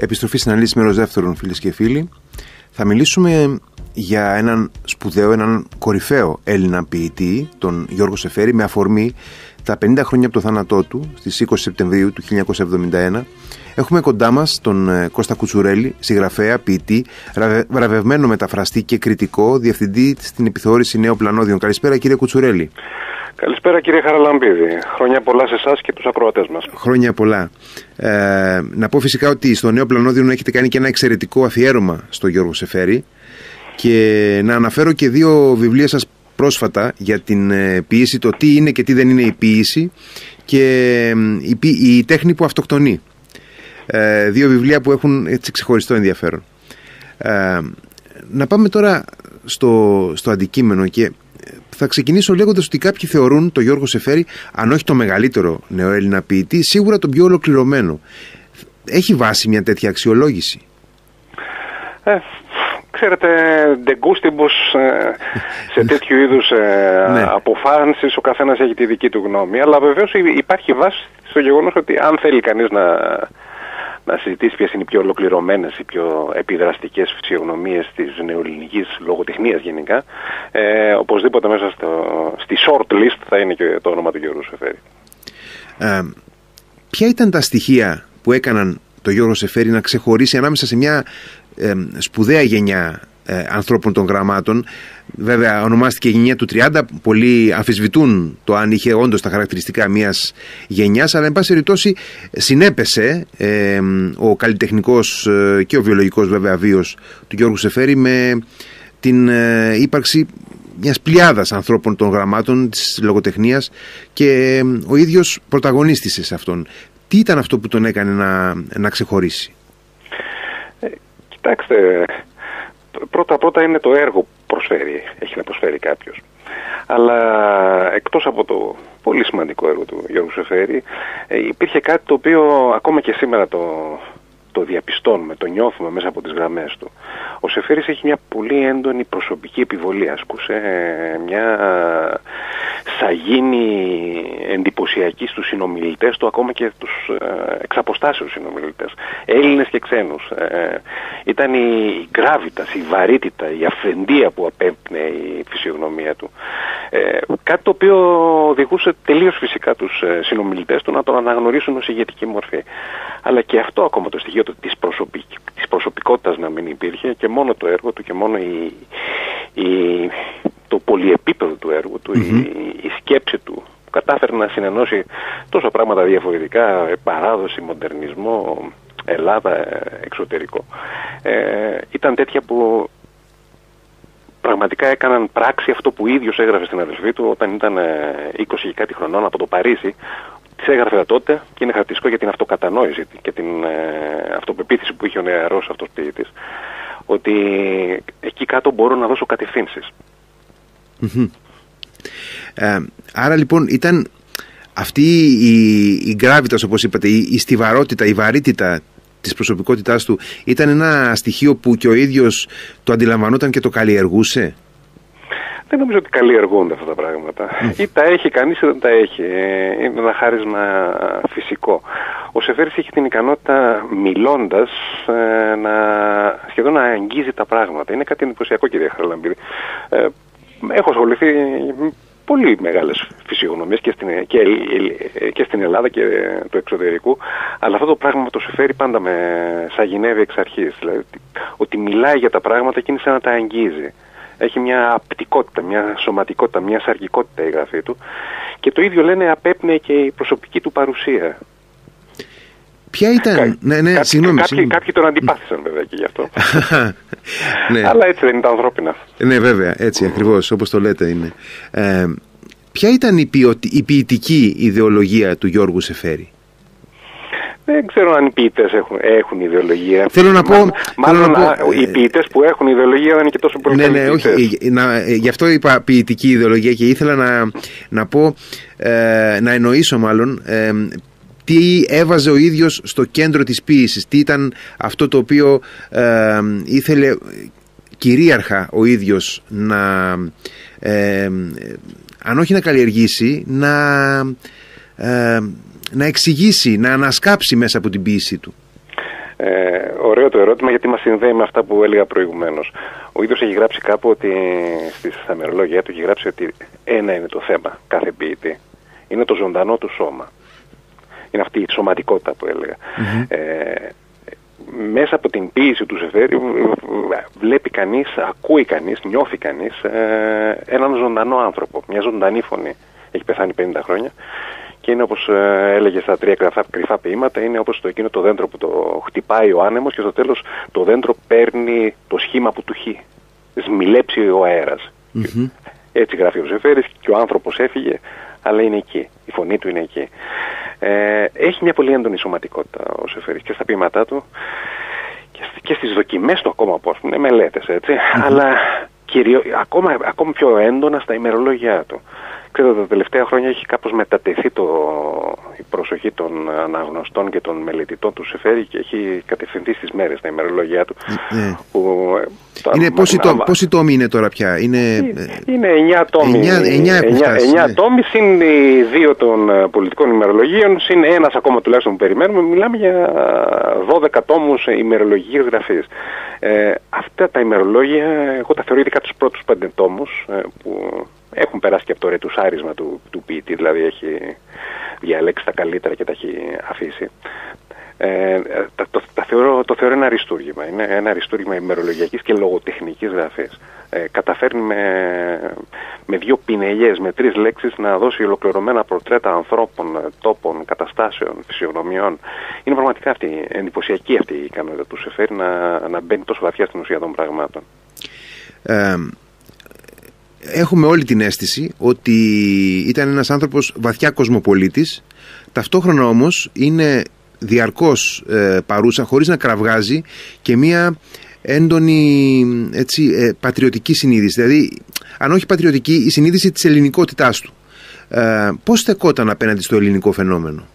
Επιστροφή στην αλήθεια μέρος δεύτερον φίλες και φίλοι. Θα μιλήσουμε για έναν σπουδαίο, έναν κορυφαίο Έλληνα ποιητή, τον Γιώργο Σεφέρη, με αφορμή τα 50 χρόνια από το θάνατό του, στις 20 Σεπτεμβρίου του 1971. Έχουμε κοντά μας τον ε, Κώστα Κουτσουρέλη, συγγραφέα, ποιητή, βραβευμένο μεταφραστή και κριτικό, διευθυντή στην επιθεώρηση Νέων Πλανόδιων. Καλησπέρα κύριε Κουτσουρέλη. Καλησπέρα κύριε Χαραλαμπίδη. Χρόνια πολλά σε εσάς και τους ακροατές μας. Χρόνια πολλά. Ε, να πω φυσικά ότι στο Νέο Πλανόδιο έχετε κάνει και ένα εξαιρετικό αφιέρωμα στο Γιώργο Σεφέρη και να αναφέρω και δύο βιβλία σας πρόσφατα για την ε, ποιήση, το τι είναι και τι δεν είναι η ποιήση και η, η τέχνη που αυτοκτονεί. Ε, δύο βιβλία που έχουν έτσι ξεχωριστό ενδιαφέρον. Ε, να πάμε τώρα στο, στο αντικείμενο και θα ξεκινήσω λέγοντας ότι κάποιοι θεωρούν τον Γιώργο Σεφέρη, αν όχι το μεγαλύτερο νεοέλληνα ποιητή, σίγουρα τον πιο ολοκληρωμένο. Έχει βάση μια τέτοια αξιολόγηση; Ε, ξέρετε, ντεγκούστιμπους ε, σε τέτοιου είδους ε, ναι. αποφάνσεις ο καθένας έχει τη δική του γνώμη αλλά βεβαίως υπάρχει βάση στο γεγονός ότι αν θέλει κανείς να να συζητήσει ποιες είναι οι πιο ολοκληρωμένες, οι πιο επιδραστικές φυσιογνωμίες της νεοελληνικής λογοτεχνίας γενικά. Ε, οπωσδήποτε μέσα στο, στη short list θα είναι και το όνομα του Γιώργου Σεφέρη. Ε, ποια ήταν τα στοιχεία που έκαναν το Γιώργο Σεφέρη να ξεχωρίσει ανάμεσα σε μια ε, σπουδαία γενιά ε, ανθρώπων των γραμμάτων. Βέβαια, ονομάστηκε γενιά του 30. Πολλοί αμφισβητούν το αν είχε όντως τα χαρακτηριστικά μιας γενιάς, αλλά εν πάση περιπτώσει συνέπεσε ε, ο καλλιτεχνικός ε, και ο βιολογικός βέβαια βίος του Γιώργου Σεφέρη με την ε, ύπαρξη μιας πλειάδας ανθρώπων των γραμμάτων της λογοτεχνίας και ο ίδιος πρωταγωνίστησε σε αυτόν. Τι ήταν αυτό που τον έκανε να, να ξεχωρίσει; κοιτάξτε, πρώτα-πρώτα είναι το έργο που προσφέρει, έχει να προσφέρει κάποιος. Αλλά εκτός από το πολύ σημαντικό έργο του Γιώργου Σεφέρη, ε, υπήρχε κάτι το οποίο ακόμα και σήμερα το, το διαπιστώνουμε, το νιώθουμε μέσα από τις γραμμές του. Ο Σεφέρης έχει μια πολύ έντονη προσωπική επιβολή, ασκούσε ε, μια σαγίνη εντυπωσιακή στους συνομιλητές του, ακόμα και τους ε, εξαποστάσεως συνομιλητές, Έλληνες και ξένους. Ε, ήταν η γκράβιτας, η βαρύτητα, η αφεντία που απέμπνε η φυσιογνωμία του. Ε, κάτι το οποίο οδηγούσε τελείως φυσικά τους ε, συνομιλητές του να τον αναγνωρίσουν ως ηγετική μορφή. Αλλά και αυτό ακόμα το στοιχείο της, προσωπικ... της προσωπικότητας να μην υπήρχε και μόνο το έργο του και μόνο η, η... το πολυεπίπεδο του έργου του, η... η σκέψη του που κατάφερε να συνενώσει τόσα πράγματα διαφορετικά, παράδοση, μοντερνισμό, Ελλάδα, εξωτερικό. Ε, ήταν τέτοια που πραγματικά έκαναν πράξη αυτό που ίδιος έγραφε στην αδερφή του όταν ήταν 20 και κάτι χρονών από το Παρίσι. Της έγραφε τότε και είναι χαρακτηριστικό για την αυτοκατανόηση και την ε, αυτοπεποίθηση που είχε ο νεαρός αυτός ποιητής ότι εκεί κάτω μπορώ να δώσω Ε, άρα λοιπόν ήταν αυτή η, η γκράβιτας όπως είπατε, η, η στιβαρότητα, η βαρύτητα της προσωπικότητάς του ήταν ένα στοιχείο που και ο ίδιος το αντιλαμβανόταν και το καλλιεργούσε; Δεν νομίζω ότι καλλιεργούνται αυτά τα πράγματα. Ή τα έχει κανείς ή δεν τα έχει. Ε, είναι ένα χάρισμα φυσικό. Ο Σεφέρης έχει την ικανότητα μιλώντας ε, να σχεδόν να αγγίζει τα πράγματα. Είναι κάτι εντυπωσιακό κύριε Χαραλαμπίδη. Ε, έχω ασχοληθεί πολύ μεγάλες φυσιογνωμίες και στην, και, και στην Ελλάδα και του εξωτερικού αλλά αυτό το πράγμα το Σεφέρη πάντα με σαγηνεύει εξ αρχής. Δηλαδή ότι μιλάει για τα πράγματα και είναι σαν να τα αγγίζει. Έχει μια απτικότητα, μια σωματικότητα, μια σαργικότητα η γραφή του. Και το ίδιο λένε απέπνεε και η προσωπική του παρουσία. Ποια ήταν; Κα... Ναι, ναι, Κά... συγγνώμη, κάποιοι, κάποιοι τον αντιπάθησαν βέβαια και γι' αυτό. ναι. Αλλά έτσι δεν ήταν ανθρώπινα. Ναι, βέβαια, έτσι ακριβώς, όπως το λέτε είναι. Ε, ποια ήταν η, ποιο... η ποιητική ιδεολογία του Γιώργου Σεφέρη; Δεν ξέρω αν οι ποιητές έχουν, έχουν ιδεολογία. Θέλω να πω. Μάλλον να πω, οι ποιητές που έχουν ιδεολογία δεν είναι και τόσο πολύ Ναι, ναι, όχι. Να, γι' αυτό είπα ποιητική ιδεολογία και ήθελα να, να πω, ε, να εννοήσω μάλλον. Ε, τι έβαζε ο ίδιος στο κέντρο της ποίησης, τι ήταν αυτό το οποίο ε, ήθελε κυρίαρχα ο ίδιος να, ε, αν όχι να καλλιεργήσει, να, ε, να εξηγήσει, να ανασκάψει μέσα από την ποιήση του. Ε, ωραίο το ερώτημα γιατί μας συνδέει με αυτά που έλεγα προηγουμένως. Ο ίδιος έχει γράψει κάπου ότι στις αμερολόγια του έχει γράψει ότι ένα είναι το θέμα κάθε ποιητή. Είναι το ζωντανό του σώμα. Είναι αυτή η σωματικότητα που έλεγα. Ε, μέσα από την ποίηση του Σεφέρη βλέπει κανείς, ακούει κανείς, νιώθει κανείς ε, έναν ζωντανό άνθρωπο, μια ζωντανή φωνή. Έχει πεθάνει 50 χρόνια και είναι όπως ε, έλεγε στα τρία κρυφά, κρυφά ποίηματα, είναι όπως το εκείνο το δέντρο που το χτυπάει ο άνεμος και στο τέλος το δέντρο παίρνει το σχήμα που του χει. Σμιλέψει ο αέρας. Έτσι γράφει ο Ζεφέρης και ο άνθρωπος έφυγε, αλλά είναι εκεί. Η φωνή του είναι εκεί. Ε, έχει μια πολύ έντονη σωματικότητα ο Σεφέρης και στα ποίηματά του και στις δοκιμές του ακόμα πώς είναι μελέτες αλλά κυρίω, ακόμα, ακόμα πιο έντονα στα ημερολόγια του. Ξέρετε, τα τελευταία χρόνια έχει κάπως μετατεθεί το, η προσοχή των αναγνωστών και των μελετητών του Σεφέρη και έχει κατευθυνθεί στις μέρες τα ημερολόγια του. Ναι. Που, είναι, πόσοι, το, πόσοι τόμοι είναι τώρα πια, είναι... Είναι 9 τόμοι. 9, 9, 9 ναι. τόμοι, συν οι δύο των ε, πολιτικών ημερολογίων, συν ένας ακόμα τουλάχιστον που περιμένουμε, μιλάμε για 12 τόμους ημερολογίου γραφής. Ε, αυτά τα ημερολόγια, εγώ τα θεωρώ ειδικά τους πρώτους πέντε τόμους, ε, που έχουν περάσει και από το ρετουσάρισμα του, του ποιητή, δηλαδή έχει διαλέξει τα καλύτερα και τα έχει αφήσει. Ε, το, το, θεωρώ, το θεωρώ ένα αριστούργημα. Είναι ένα αριστούργημα ημερολογιακής και λογοτεχνικής γραφής. Ε, καταφέρνει με, με δύο πινελιές, με τρεις λέξεις να δώσει ολοκληρωμένα προτρέτα ανθρώπων, τόπων, καταστάσεων, φυσιογνωμιών. Είναι πραγματικά αυτή, εντυπωσιακή αυτή η ικανότητα του Σεφέρη να, να μπαίνει τόσο βαθιά στην ουσία των πραγμάτων. Ε, έχουμε όλη την αίσθηση ότι ήταν ένας άνθρωπος βαθιά κοσμοπολίτης. Ταυτόχρονα όμως είναι διαρκώς ε, παρούσα χωρίς να κραυγάζει και μία έντονη έτσι, ε, πατριωτική συνείδηση. Δηλαδή αν όχι πατριωτική η συνείδηση της ελληνικότητάς του. Ε, πώς στεκόταν απέναντι στο ελληνικό φαινόμενο;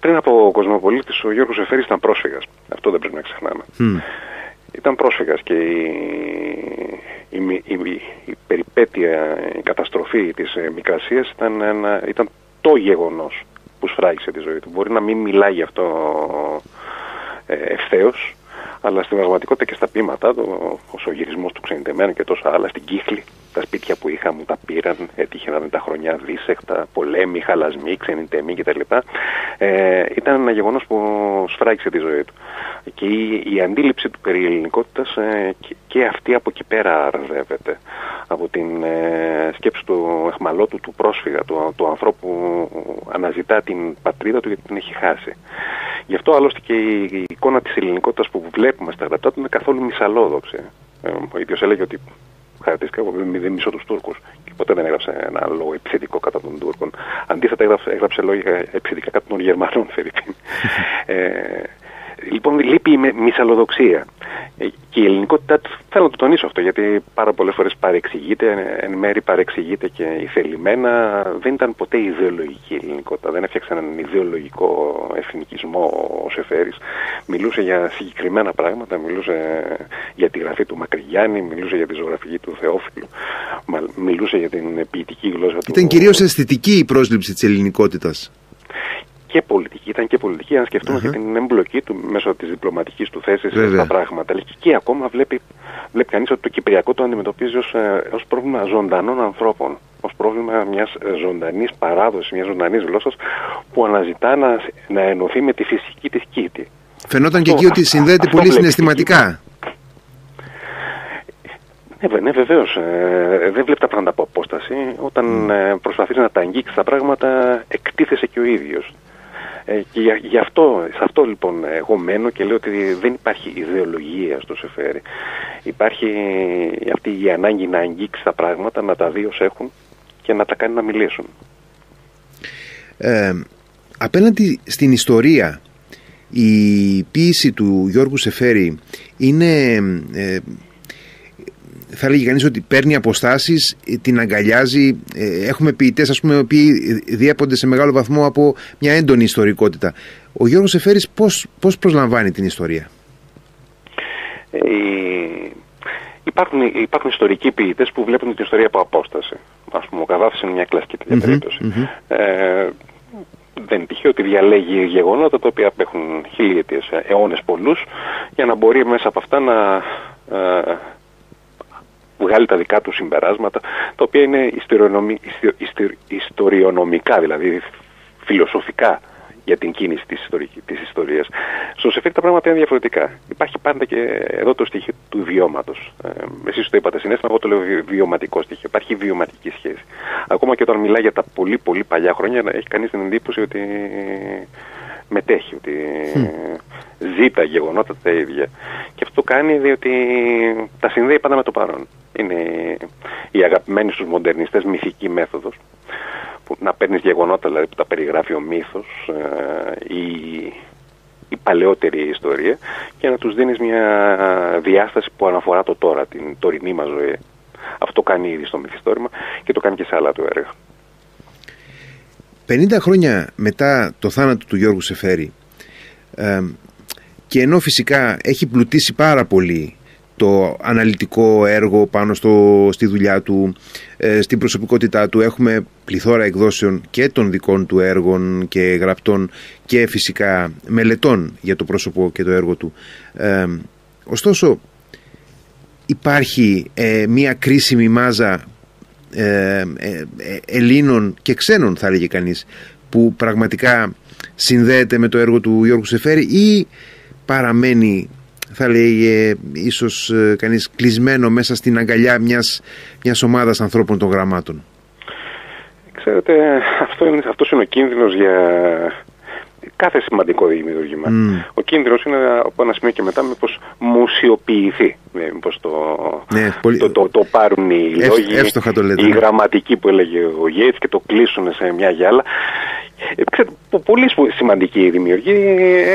Πριν από ο Κοσμοπολίτης ο Γιώργος Εφέρης ήταν πρόσφυγας. Αυτό δεν πρέπει να ξεχνάμε. Ήταν πρόσφυγας και η, η, η, η, περιπέτεια, η καταστροφή της ε, Μικρασίας ήταν, ένα, ήταν το γεγονός που σφράγισε τη ζωή του. Μπορεί να μην μιλάει γι' αυτό ε, ευθέως, αλλά στην πραγματικότητα και στα πείματα, το, ο σογυρισμός του ξενιτεμένου και τόσα άλλα, στην κύχλη, τα σπίτια που είχα μου τα πήραν, έτυχε να τα χρονιά δίσεκτα, πολέμοι, χαλασμοί, ξενιτεμοί κτλ. Ε, ήταν ένα γεγονός που σφράγισε τη ζωή του. Και η, η αντίληψη του περί ελληνικότητας ε, και, και, αυτή από εκεί πέρα αρδεύεται. Από την ε, σκέψη του εχμαλώτου, του πρόσφυγα, του, του ανθρώπου που αναζητά την πατρίδα του γιατί την έχει χάσει. Γι' αυτό άλλωστε και η, η εικόνα της ελληνικότητας που βλέπουμε στα γραφτά του είναι καθόλου μισαλόδοξη. Ε, ο ίδιος έλεγε ότι χαρακτηριστικά εγώ δεν μισώ τους Τούρκους και ποτέ δεν έγραψε ένα λόγο επιθετικό κατά των Τούρκων. Αντίθετα έγραψε, έγραψε λόγια επιθετικά κατά των Γερμανών, Φερρυπίν. ε, Λοιπόν, λείπει η μυσαλλοδοξία. Ε, και η ελληνικότητα, θέλω να το τονίσω αυτό, γιατί πάρα πολλές φορές παρεξηγείται, εν μέρη παρεξηγείται και η θελημένα. Δεν ήταν ποτέ ιδεολογική η ελληνικότητα. Δεν έφτιαξε έναν ιδεολογικό εθνικισμό ο Σεφέρης. Μιλούσε για συγκεκριμένα πράγματα, μιλούσε για τη γραφή του Μακρυγιάννη, μιλούσε για τη ζωγραφική του Θεόφιλου, μιλούσε για την ποιητική γλώσσα του. Ήταν κυρίως αισθητική η πρόσληψη της ελληνικότητας και πολιτική, ήταν και πολιτική, αν σκεφτούμε και την εμπλοκή του μέσω της διπλωματικής του θέσης στα πράγματα. Αλλά και εκεί ακόμα βλέπει, βλέπει κανείς ότι το Κυπριακό το αντιμετωπίζει ως ως ε, πρόβλημα ζωντανών ανθρώπων. Ω πρόβλημα μιας ζωντανής παράδοσης, μιας ζωντανής γλώσσας που αναζητά να, να ενωθεί με τη φυσική της κήτη. Φαινόταν και εκεί ότι συνδέεται πολύ συναισθηματικά. Ναι, ναι βεβαίως. Ε, δεν βλέπει τα πράγματα από απόσταση. Όταν ε, προσπαθείς να τα αγγίξεις τα πράγματα, εκτίθεσαι και ο ίδιος. Ε, και γι' αυτό, σε αυτό λοιπόν εγώ μένω και λέω ότι δεν υπάρχει ιδεολογία στο Σεφέρι. Υπάρχει αυτή η ανάγκη να αγγίξει τα πράγματα, να τα δει ως έχουν και να τα κάνει να μιλήσουν. Ε, απέναντι στην ιστορία, η ποίηση του Γιώργου Σεφέρη είναι ε, θα έλεγε κανείς ότι παίρνει αποστάσεις, ε, την αγκαλιάζει. Ε, έχουμε ποιητές, ας πούμε, οι οποίοι διέπονται σε μεγάλο βαθμό από μια έντονη ιστορικότητα. Ο Γιώργος Εφέρη πώς, πώς προσλαμβάνει την ιστορία; Ε, υπάρχουν, υπάρχουν ιστορικοί ποιητές που βλέπουν την ιστορία από απόσταση. Α πούμε, ο Καβάφη είναι μια κλασική τέτοια περίπτωση. Ε, δεν είναι τυχαίο ότι διαλέγει γεγονότα τα οποία έχουν χιλιετίες, αιώνες πολλούς για να μπορεί μέσα από αυτά να ε, βγάλει τα δικά του συμπεράσματα τα οποία είναι ιστοριονομικά δηλαδή φιλοσοφικά για την κίνηση της, ιστορικής, της ιστορίας. Στος Σεφέρ τα πράγματα είναι διαφορετικά. Υπάρχει πάντα και εδώ το στοιχείο του βιώματος. Ε, εσείς το είπατε συνέστημα, εγώ το λέω βιωματικό στοιχείο. Υπάρχει βιωματική σχέση. Ακόμα και όταν μιλάει για τα πολύ πολύ παλιά χρόνια έχει κανείς την εντύπωση ότι μετέχει, ότι ζει τα γεγονότα τα ίδια. Και αυτό κάνει διότι τα συνδέει πάντα με το παρόν. Είναι η αγαπημένη στους μοντερνιστές μυθική μέθοδος που να παίρνεις γεγονότα δηλαδή που τα περιγράφει ο μύθος ε, ή η παλαιότερη ιστορία και να τους δίνεις μια διάσταση που αναφορά το τώρα, την τωρινή μας ζωή. Αυτό κάνει ήδη στο μυθιστόρημα και το κάνει και σε άλλα του έργα. 50 χρόνια μετά το θάνατο του Γιώργου Σεφέρη ε, και ενώ φυσικά έχει πλουτίσει πάρα πολύ το αναλυτικό έργο πάνω στο, στη δουλειά του, ε, στην προσωπικότητά του. Έχουμε πληθώρα εκδόσεων και των δικών του έργων και γραπτών και φυσικά μελετών για το πρόσωπο και το έργο του. Ε, ωστόσο υπάρχει ε, μία κρίσιμη μάζα Ελλήνων και ξένων θα έλεγε κανείς που πραγματικά συνδέεται με το έργο του Γιώργου Σεφέρη ή παραμένει θα λέει ίσως ε, κανείς κλεισμένο μέσα στην αγκαλιά μιας, μιας ομάδας ανθρώπων των γραμμάτων. Ξέρετε, αυτό είναι, αυτός είναι ο κίνδυνος για κάθε σημαντικό δημιούργημα. Mm. Ο κίνδυνος είναι από ένα σημείο και μετά μήπως μουσιοποιηθεί. Ναι, μήπως το, ναι, πολύ... το, το, το, πάρουν οι λόγοι, η ναι. γραμματική που έλεγε ο Γέιτς και το κλείσουν σε μια γυάλα. Ε, ξέρετε, πολύ σημαντικοί δημιουργοί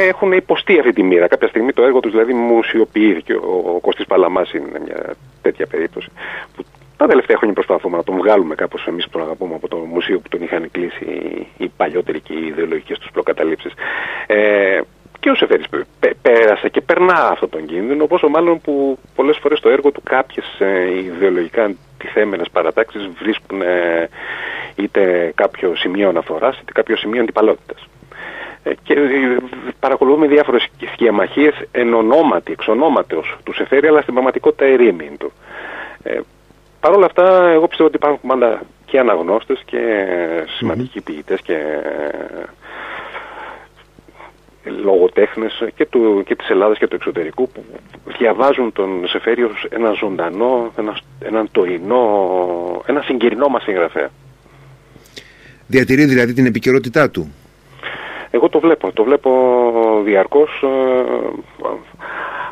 έχουν υποστεί αυτή τη μοίρα. Κάποια στιγμή το έργο τους δηλαδή μουσιοποιήθηκε. Ο, ο Κωστής Παλαμάς είναι μια τέτοια περίπτωση. Που τα τελευταία χρόνια προσπαθούμε να τον βγάλουμε κάπως εμείς που τον αγαπούμε από το μουσείο που τον είχαν κλείσει οι παλιότεροι και οι ιδεολογικές τους προκαταλήψεις. Ε, και ο Σεφέρης πέρασε και περνά αυτόν τον κίνδυνο, πόσο μάλλον που πολλές φορές το έργο του κάποιες ε, ιδεολογικά αντιθέμενες παρατάξεις βρίσκουν ε, είτε κάποιο σημείο αναφοράς είτε κάποιο σημείο αντιπαλότητας. Ε, και ε, παρακολουθούμε διάφορες σχιαμαχίες εν ονόματι, εξ ονόματος του Σεφέρη, αλλά στην πραγματικότητα ερήμην του. Ε, Παρ' όλα αυτά, εγώ πιστεύω ότι υπάρχουν πάντα και αναγνώστες και σημαντικοί ποιητές και λογοτέχνες και, του, και της Ελλάδας και του εξωτερικού που διαβάζουν τον Σεφέριο ως ένα ζωντανό, ένα, έναν τωρινό, ένα συγκυρινό μας συγγραφέα. Διατηρεί δηλαδή την επικαιρότητά του. Εγώ το βλέπω, το βλέπω διαρκώς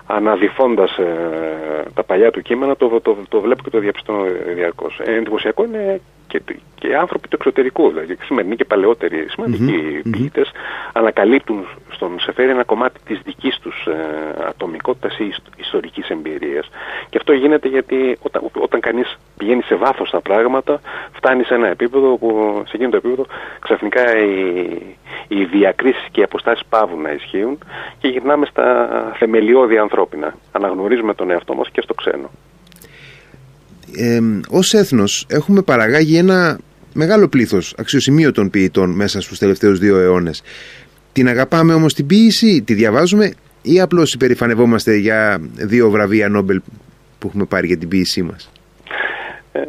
ε, αναδυφώντας ε, τα παλιά του κείμενα το, το, το, βλέπω και το διαπιστώνω διαρκώς. Ε, εντυπωσιακό είναι και, και άνθρωποι του εξωτερικού, δηλαδή σημερινοί και παλαιότεροι σημαντικοί mm-hmm. ποιητές ανακαλύπτουν στον Σεφέρη ένα κομμάτι της δικής τους ε, ατομικότητας ή ιστορικής εμπειρίας. Και αυτό γίνεται γιατί όταν, όταν κανείς πηγαίνει σε βάθος τα πράγματα φτάνει σε ένα επίπεδο που σε εκείνο το επίπεδο ξαφνικά οι, οι διακρίσεις και οι αποστάσεις πάβουν να ισχύουν και γυρνάμε στα θεμελιώδη ανθρώπινα. Αναγνωρίζουμε τον εαυτό μας και στο ξένο ε, ως έθνος έχουμε παραγάγει ένα μεγάλο πλήθος αξιοσημείωτων ποιητών μέσα στους τελευταίους δύο αιώνες. Την αγαπάμε όμως την ποίηση, τη διαβάζουμε ή απλώς υπερηφανευόμαστε για δύο βραβεία Νόμπελ που έχουμε πάρει για την ποίησή μας; Ε,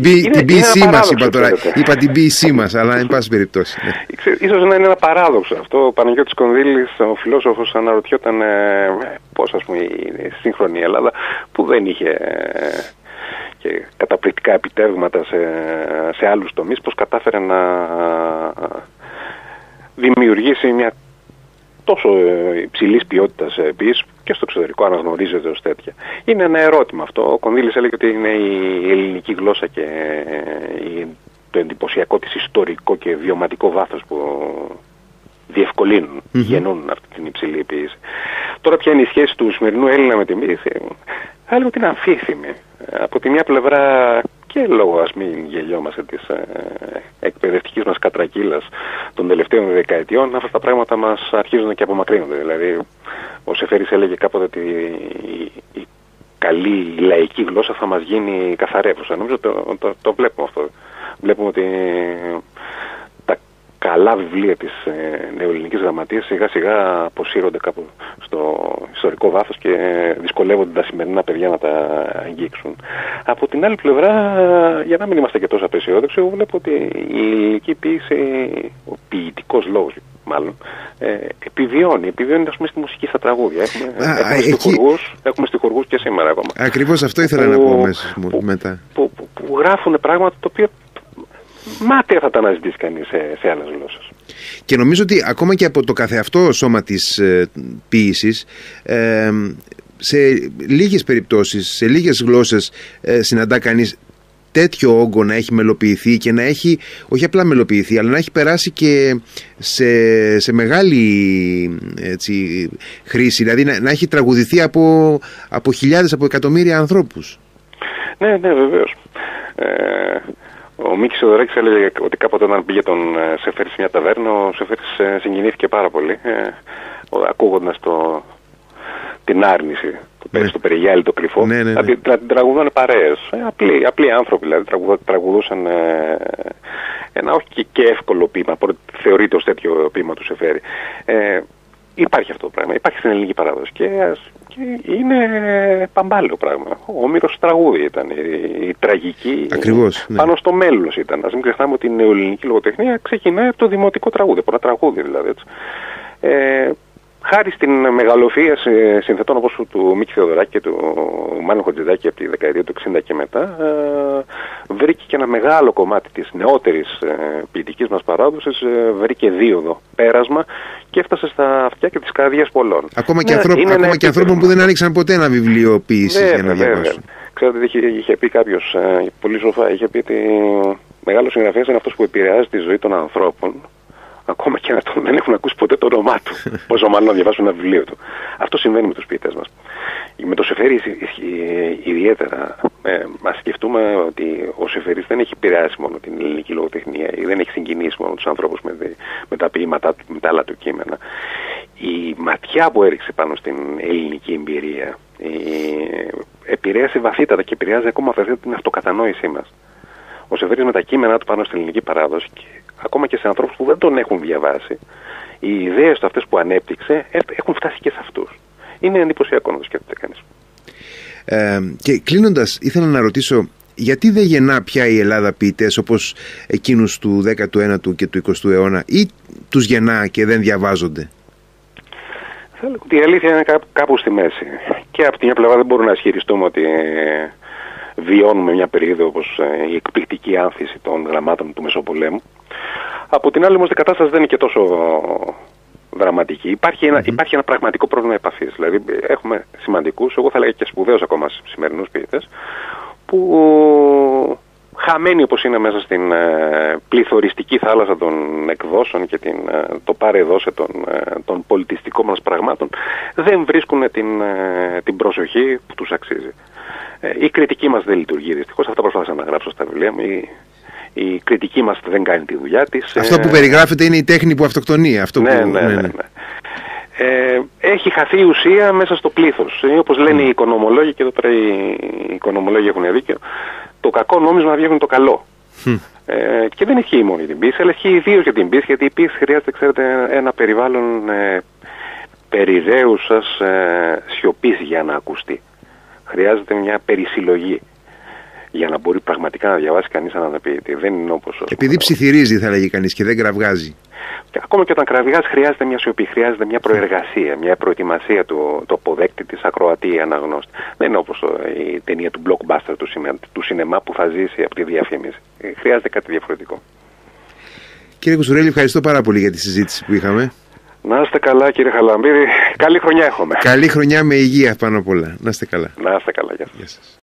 την, είναι, την ποίησή μας είπα τώρα. Είπα την ποίησή μας, αλλά εν πάση περιπτώσει. Ναι. Ίσως να είναι ένα παράδοξο αυτό. Ο Παναγιώτης Κονδύλης, ο φιλόσοφος, αναρωτιόταν ε, πώς ας πούμε η σύγχρονη Ελλάδα που δεν είχε ε, και καταπληκτικά επιτεύγματα σε, σε άλλους τομείς, πώς κατάφερε να δημιουργήσει μια τόσο ε, υψηλής ποιότητας επίσης και στο εξωτερικό αναγνωρίζεται ως τέτοια. Είναι ένα ερώτημα αυτό. Ο Κονδύλης έλεγε ότι είναι η ελληνική γλώσσα και ε, το εντυπωσιακό της ιστορικό και βιωματικό βάθος που διευκολύνουν, γεννούν αυτή την υψηλή ποιήση. Τώρα ποια είναι η σχέση του σημερινού Έλληνα με την ποιήση. Θα έλεγα ότι είναι αμφίθυμη. Από τη μια πλευρά και λόγω ας μην γελιόμαστε της ε, εκπαιδευτικής μας κατρακύλας των τελευταίων δεκαετιών αυτά τα πράγματα μας αρχίζουν και απομακρύνονται. Δηλαδή ο Σεφέρης έλεγε κάποτε ότι η, η καλή λαϊκή γλώσσα θα μας γίνει καθαρεύουσα. Νομίζω το, το, το βλέπουμε αυτό. Βλέπουμε ότι τα καλά βιβλία της ε, νεοελληνικής γραμματείας σιγά σιγά αποσύρονται κάπου στο ιστορικό βάθος και δυσκολεύονται τα σημερινά παιδιά να τα αγγίξουν. Από την άλλη πλευρά, για να μην είμαστε και τόσο απεσιόδοξοι, εγώ βλέπω ότι η ελληνική ποίηση, ο ποιητικός λόγος μάλλον, ε, επιβιώνει. Επιβιώνει ας πούμε, στη μουσική στα τραγούδια. Έχουμε, Α, έχουμε, εκεί- στιχουργούς, έχουμε στιχουργούς και σήμερα ακόμα. Ακριβώς αυτό ήθελα να που- πω μέσα μου- που- μετά. Που, που, που γράφουν πράγματα τα οποία μάταια θα τα αναζητήσει κανείς σε, σε άλλες γλώσσες. Και νομίζω ότι ακόμα και από το καθεαυτό σώμα της ε, ποίησης ε, σε λίγες περιπτώσεις, σε λίγες γλώσσες ε, συναντά κανείς τέτοιο όγκο να έχει μελοποιηθεί και να έχει, όχι απλά μελοποιηθεί, αλλά να έχει περάσει και σε, σε μεγάλη έτσι, χρήση, δηλαδή να, να έχει τραγουδηθεί από, από χιλιάδες, από εκατομμύρια ανθρώπους. Ναι, ναι, βεβαίως. Ε, ο Μίκης Σοδωράκης έλεγε ότι κάποτε όταν πήγε τον ε, Σεφέρη σε μια ταβέρνα, ο Σεφέρης ε, συγκινήθηκε πάρα πολύ, ε, ο- ακούγοντας το, την άρνηση του Ναι. ναι. στο περιγιάλι το κρυφό. Ναι, ναι, ναι. Να, την- να την τραγουδάνε παρέες. Ε, απλοί, απλοί άνθρωποι δηλαδή, τραγουδα- τραγουδούσαν ε, ένα όχι και, και εύκολο ποίημα, προ- θεωρείται ως τέτοιο ποίημα του Σεφέρη. Ε, υπάρχει αυτό το πράγμα, υπάρχει στην ελληνική παράδοση και, ας- και είναι παμπάλαιο πράγμα. Ο Όμηρος τραγούδι ήταν, η, η τραγική Ακριβώς, ναι. πάνω στο μέλος ήταν. Ας μην ξεχνάμε ότι η νεοελληνική λογοτεχνία ξεκινάει από το δημοτικό τραγούδι, από ένα τραγούδι δηλαδή. Έτσι. Ε, χάρη στην μεγαλοφία σε- συνθετών όπως του Μίκη Θεοδωράκη και του Μάνου Χοντζηδάκη από τη δεκαετία του 60 και μετά ε, βρήκε και ένα μεγάλο κομμάτι της νεότερης ε, ποιητικής μας παράδοσης ε, βρήκε δίωδο πέρασμα και έφτασε στα αυτιά και της καρδιάς πολλών. Ακόμα και, Ναι, ανθρώπ, είναι ένα ακόμα και ανθρώπων που επίτευγμα. δεν άνοιξαν ποτέ ένα βιβλίο ποίησης για να Βέβαια, βέβαια. διαβάσουν. Ξέρετε, είχε, είχε πει κάποιος ε, πολύ σοφά, είχε πει ότι μεγάλος συγγραφέας είναι αυτός που επηρεάζει τη ζωή των ανθρώπων, ακόμα και να τον, δεν έχουν ακούσει ποτέ το όνομά του. Πόσο μάλλον να διαβάσουν ένα βιβλίο του. Αυτό συμβαίνει με τους ποιητές μας. Με το Σεφέρι ισχύ- ισχύ- ιδιαίτερα, ε, μα σκεφτούμε ότι ο Σεφέρις δεν έχει επηρεάσει μόνο την ελληνική λογοτεχνία ή δεν έχει συγκινήσει μόνο τους ανθρώπους με, δι- με τα ποίηματά του, με τα άλλα του κείμενα. Η ματιά που έριξε πάνω στην ελληνική εμπειρία ε, επηρέασε βαθύτατα και επηρεάζει ακόμα βαθύτατα την αυτοκατανόησή μας. Ο Σεφέρης με τα κείμενά του πάνω στην ελληνική παράδοση και ακόμα και σε ανθρώπους που δεν τον έχουν διαβάσει, οι ιδέες του αυτές που ανέπτυξε ε, έχουν φτάσει και σε αυτούς. Είναι εντυπωσιακό να το σκέφτεται κανείς. Ε, και κλείνοντας, ήθελα να ρωτήσω, γιατί δεν γεννά πια η Ελλάδα ποιητές όπως εκείνους του 19ου και του 20ου αιώνα, ή τους γεννά και δεν διαβάζονται; Θα έλεγα ότι η αλήθεια είναι κάπου, κάπου στη μέση. Και από την μια πλευρά δεν μπορούμε να ισχυριστούμε ότι ε, βιώνουμε μια περίοδο όπως ε, η εκπληκτική άνθηση των γραμμάτων του Μεσοπολέμου. Από την άλλη όμως η κατάσταση δεν είναι και τόσο δραματική. Υπάρχει ένα, υπάρχει ένα πραγματικό πρόβλημα επαφής. Δηλαδή ε, έχουμε σημαντικούς, εγώ θα έλεγα και σπουδαίους ακόμα σημερινούς ποιητές, που χαμένοι όπως είναι μέσα στην ε, πληθωριστική θάλασσα των εκδόσεων και την, ε, το πάρε δώσε των, ε, των πολιτιστικών μας πραγμάτων δεν βρίσκουν την, ε, την προσοχή που τους αξίζει. Ε, η κριτική μας δεν λειτουργεί δυστυχώς, αυτά προσπάθησα να γράψω στα βιβλία μου. Η, η κριτική μας δεν κάνει τη δουλειά της. Αυτό που Ε, περιγράφεται είναι η τέχνη που αυτοκτονεί. Αυτό ναι, που, ναι, ναι, ναι. Ε, έχει χαθεί η ουσία μέσα στο πλήθος. Ε, όπως λένε οι οικονομολόγοι, και εδώ πέρα οι οικονομολόγοι έχουν δίκιο, το κακό νόμισμα βγαίνει το καλό. Χμ. Ε, και δεν ισχύει μόνο για την πίεση, αλλά ισχύει ιδίως για την πίεση, γιατί η πίεση χρειάζεται, ξέρετε, ένα περιβάλλον ε, περιραίουσας ε, σιωπής για να ακουστεί. Χρειάζεται μια περισυλλογή για να μπορεί πραγματικά να διαβάσει κανείς έναν ποιητή. Δεν είναι όπως... ας Επειδή πούμε, ψιθυρίζει, θα λέγει κανείς, και δεν κραυγάζει. και ακόμα και όταν κραυγάς χρειάζεται μια σιωπή, χρειάζεται μια προεργασία, μια προετοιμασία του, του αποδέκτη της ακροατή ή αναγνώστη. Δεν είναι όπως το- η ταινία του blockbuster του, σινε, του σινεμά που θα ζήσει από τη διαφήμιση. Ε, Χρειάζεται κάτι διαφορετικό. Κύριε Κουσουρέλη, ευχαριστώ πάρα πολύ για τη συζήτηση που είχαμε. Να είστε καλά κύριε Χαλαμπίδη. Καλή χρονιά έχουμε. Καλή χρονιά με υγεία πάνω απ' όλα. Να είστε καλά. Να είστε καλά. Γεια σας. Γεια σας.